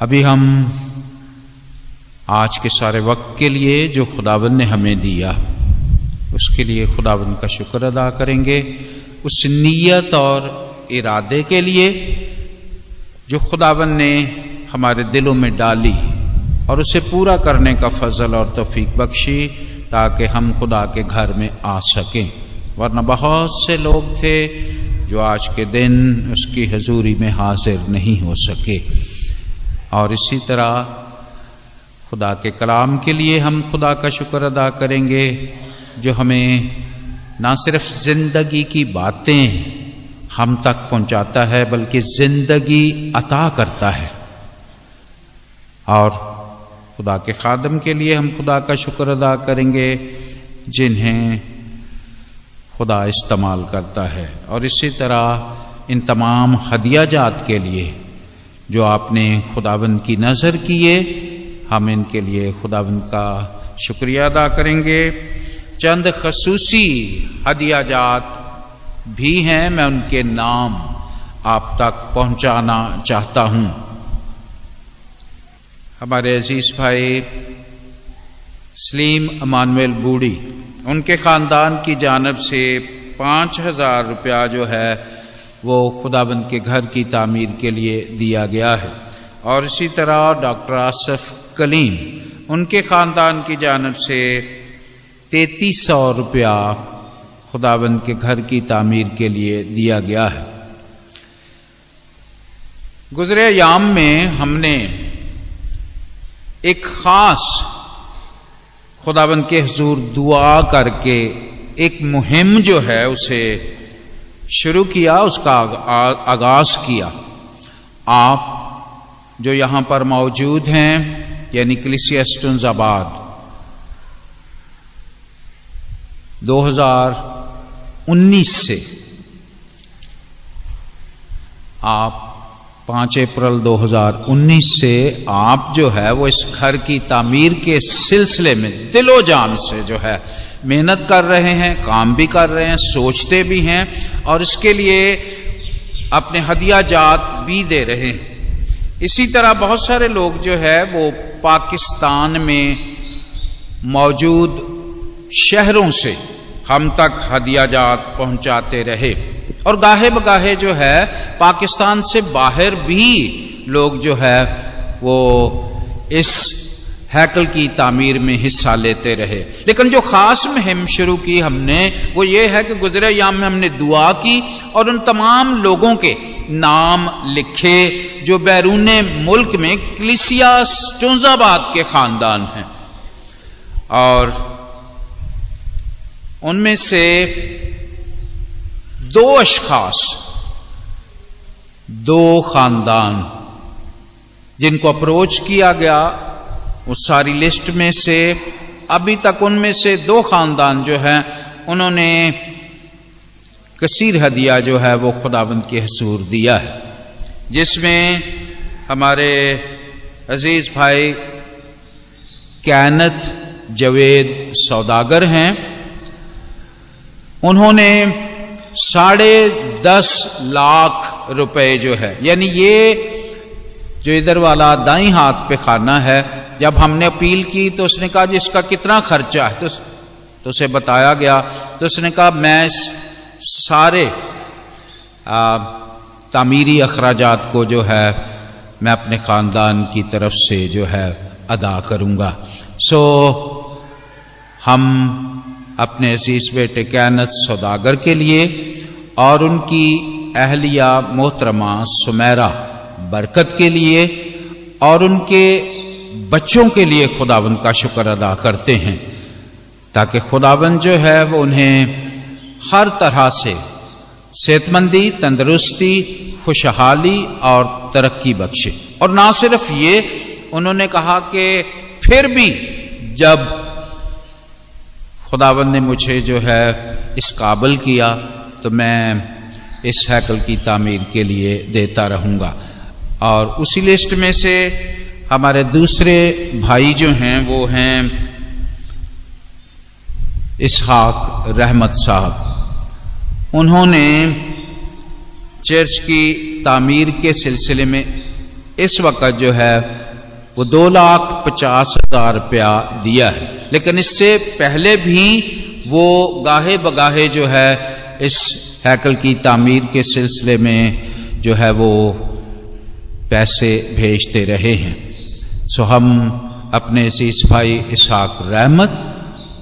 अभी हम आज के सारे वक्त के लिए जो खुदावन ने हमें दिया, उसके लिए खुदावन का शुक्र अदा करेंगे। उस नीयत और इरादे के लिए जो खुदावन ने हमारे दिलों में डाली और उसे पूरा करने का फजल और तोफीक बख्शी ताकि हम खुदा के घर में आ सकें। वरना बहुत से लोग थे जो आज के दिन उसकी हजूरी में हाजिर नहीं हो सके। और इसी तरह खुदा के कलाम के लिए हम खुदा का शुक्र अदा करेंगे, जो हमें ना सिर्फ़ ज़िंदगी की बातें हम तक पहुंचाता है, बल्कि ज़िंदगी अता करता है। और खुदा के खादम के लिए हम खुदा का शुक्र अदा करेंगे, जिन्हें खुदा इस्तेमाल करता है। और इसी तरह इन तमाम हदिया जात के लिए जो आपने खुदावन की नज़र किए हम इनके लिए खुदावन का शुक्रिया अदा करेंगे। चंद खसूसी हदिया जात भी हैं, मैं उनके नाम आप तक पहुंचाना चाहता हूँ। हमारे अज़ीज़ भाई, सलीम अमानुएल बूढ़ी, उनके खानदान की जानब से पाँच हज़ार रुपया जो है वो खुदाबंद के घर की तामीर के लिए दिया गया है। और इसी तरह डॉक्टर आसफ कलीम, उनके खानदान की जानब से तैतीस सौ रुपया खुदाबंद के घर की तामीर के लिए दिया गया है। गुजरे याम में हमने एक खास खुदाबंद के हजूर दुआ करके एक मुहिम जो है उसे शुरू किया, उसका आगाज़ किया। आप जो यहाँ पर मौजूद हैं, यानी क्लिसियस्टनजाबाद 2019 से आप, पाँच अप्रैल 2019 से आप जो है, वो इस घर की तामीर के सिलसिले में दिलो जान से जो है, मेहनत कर रहे हैं, काम भी कर रहे हैं, सोचते भी हैं और इसके लिए अपने हदिया जात भी दे रहे हैं। इसी तरह बहुत सारे लोग जो है वो पाकिस्तान में मौजूद शहरों से हम तक हदिया जात पहुंचाते रहे। और गाहे बगाहे जो है, पाकिस्तान से बाहर भी लोग जो है वो इस हैकल की तामीर में हिस्सा लेते रहे। लेकिन जो खास मुहिम शुरू की हमने, वो ये है कि गुजरे याम में हमने दुआ की और उन तमाम लोगों के नाम लिखे जो बैरून मुल्क में क्लिसिया स्टोजाबाद के खानदान हैं। और उनमें से दो अशखास, दो खानदान, जिनको अप्रोच किया गया उस सारी लिस्ट में से, अभी तक उनमें से दो खानदान जो है, उन्होंने कसीर हदिया जो है, वो खुदावंद के हसूर दिया है। जिसमें हमारे अज़ीज़ भाई कैनत जवेद सौदागर हैं। उन्होंने साढ़े दस लाख रुपए जो है, यानी ये जो इधर वाला दाई हाथ पे खाना है जब हमने अपील की तो उसने कहा जी इसका कितना खर्चा है? तो, तो उसे बताया गया। तो उसने कहा मैं सारे तामीरी अखराजात को जो है मैं अपने खानदान की तरफ़ से जो है अदा करूँगा। सो हम अपने अज़ीज़ बेटे कैनत सौदागर के लिए और उनकी अहलिया मोहतरमा सुमेरा बरकत के लिए और उनके बच्चों के लिए खुदावन का शुक्र अदा करते हैं, ताकि खुदावन जो है वो उन्हें हर तरह से सेहतमंदी, तंदुरुस्ती, खुशहाली और तरक्की बख्शे। और ना सिर्फ़ ये, उन्होंने कहा कि फिर भी जब खुदावन ने मुझे जो है इस काबल किया तो मैं इस हैकल की तामीर के लिए देता रहूँगा। और उसी लिस्ट में से हमारे दूसरे भाई जो हैं, वो हैं इसहाक रहमत साहब। उन्होंने चर्च की तामीर के सिलसिले में इस वक्त जो है, वो दो लाख पचास हज़ार रुपया दिया है। लेकिन इससे पहले भी वो गाहे बगाहे जो है, इस हैकल की तामीर के सिलसिले में जो है, वो पैसे भेजते रहे हैं। सो हम अपने सीस भाई इसहाक रहमत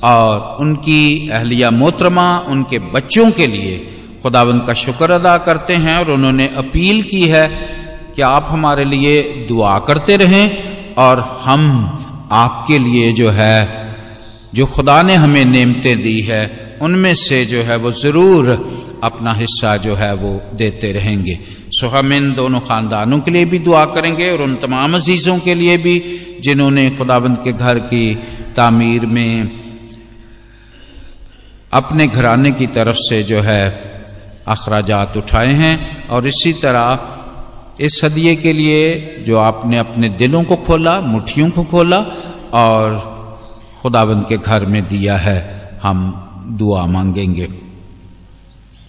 और उनकी अहलिया मोहतरमा, उनके बच्चों के लिए खुदावंद का शुक्र अदा करते हैं और उन्होंने अपील की है कि आप हमारे लिए दुआ करते रहें और हम आपके लिए जो है, जो खुदा ने हमें नेमतें दी है, उनमें से जो है वो ज़रूर अपना हिस्सा जो है वो देते रहेंगे। सो हम इन दोनों ख़ानदानों के लिए भी दुआ करेंगे और उन तमाम अजीज़ों के लिए भी, जिन्होंने खुदाबंद के घर की तामीर में अपने घराने की तरफ़ से जो है अखराज उठाए हैं। और इसी तरह इस हदिये के लिए जो आपने अपने दिलों को खोला मुठियों को खोला और खुदाबंद के घर में दिया है, हम दुआ मांगेंगे।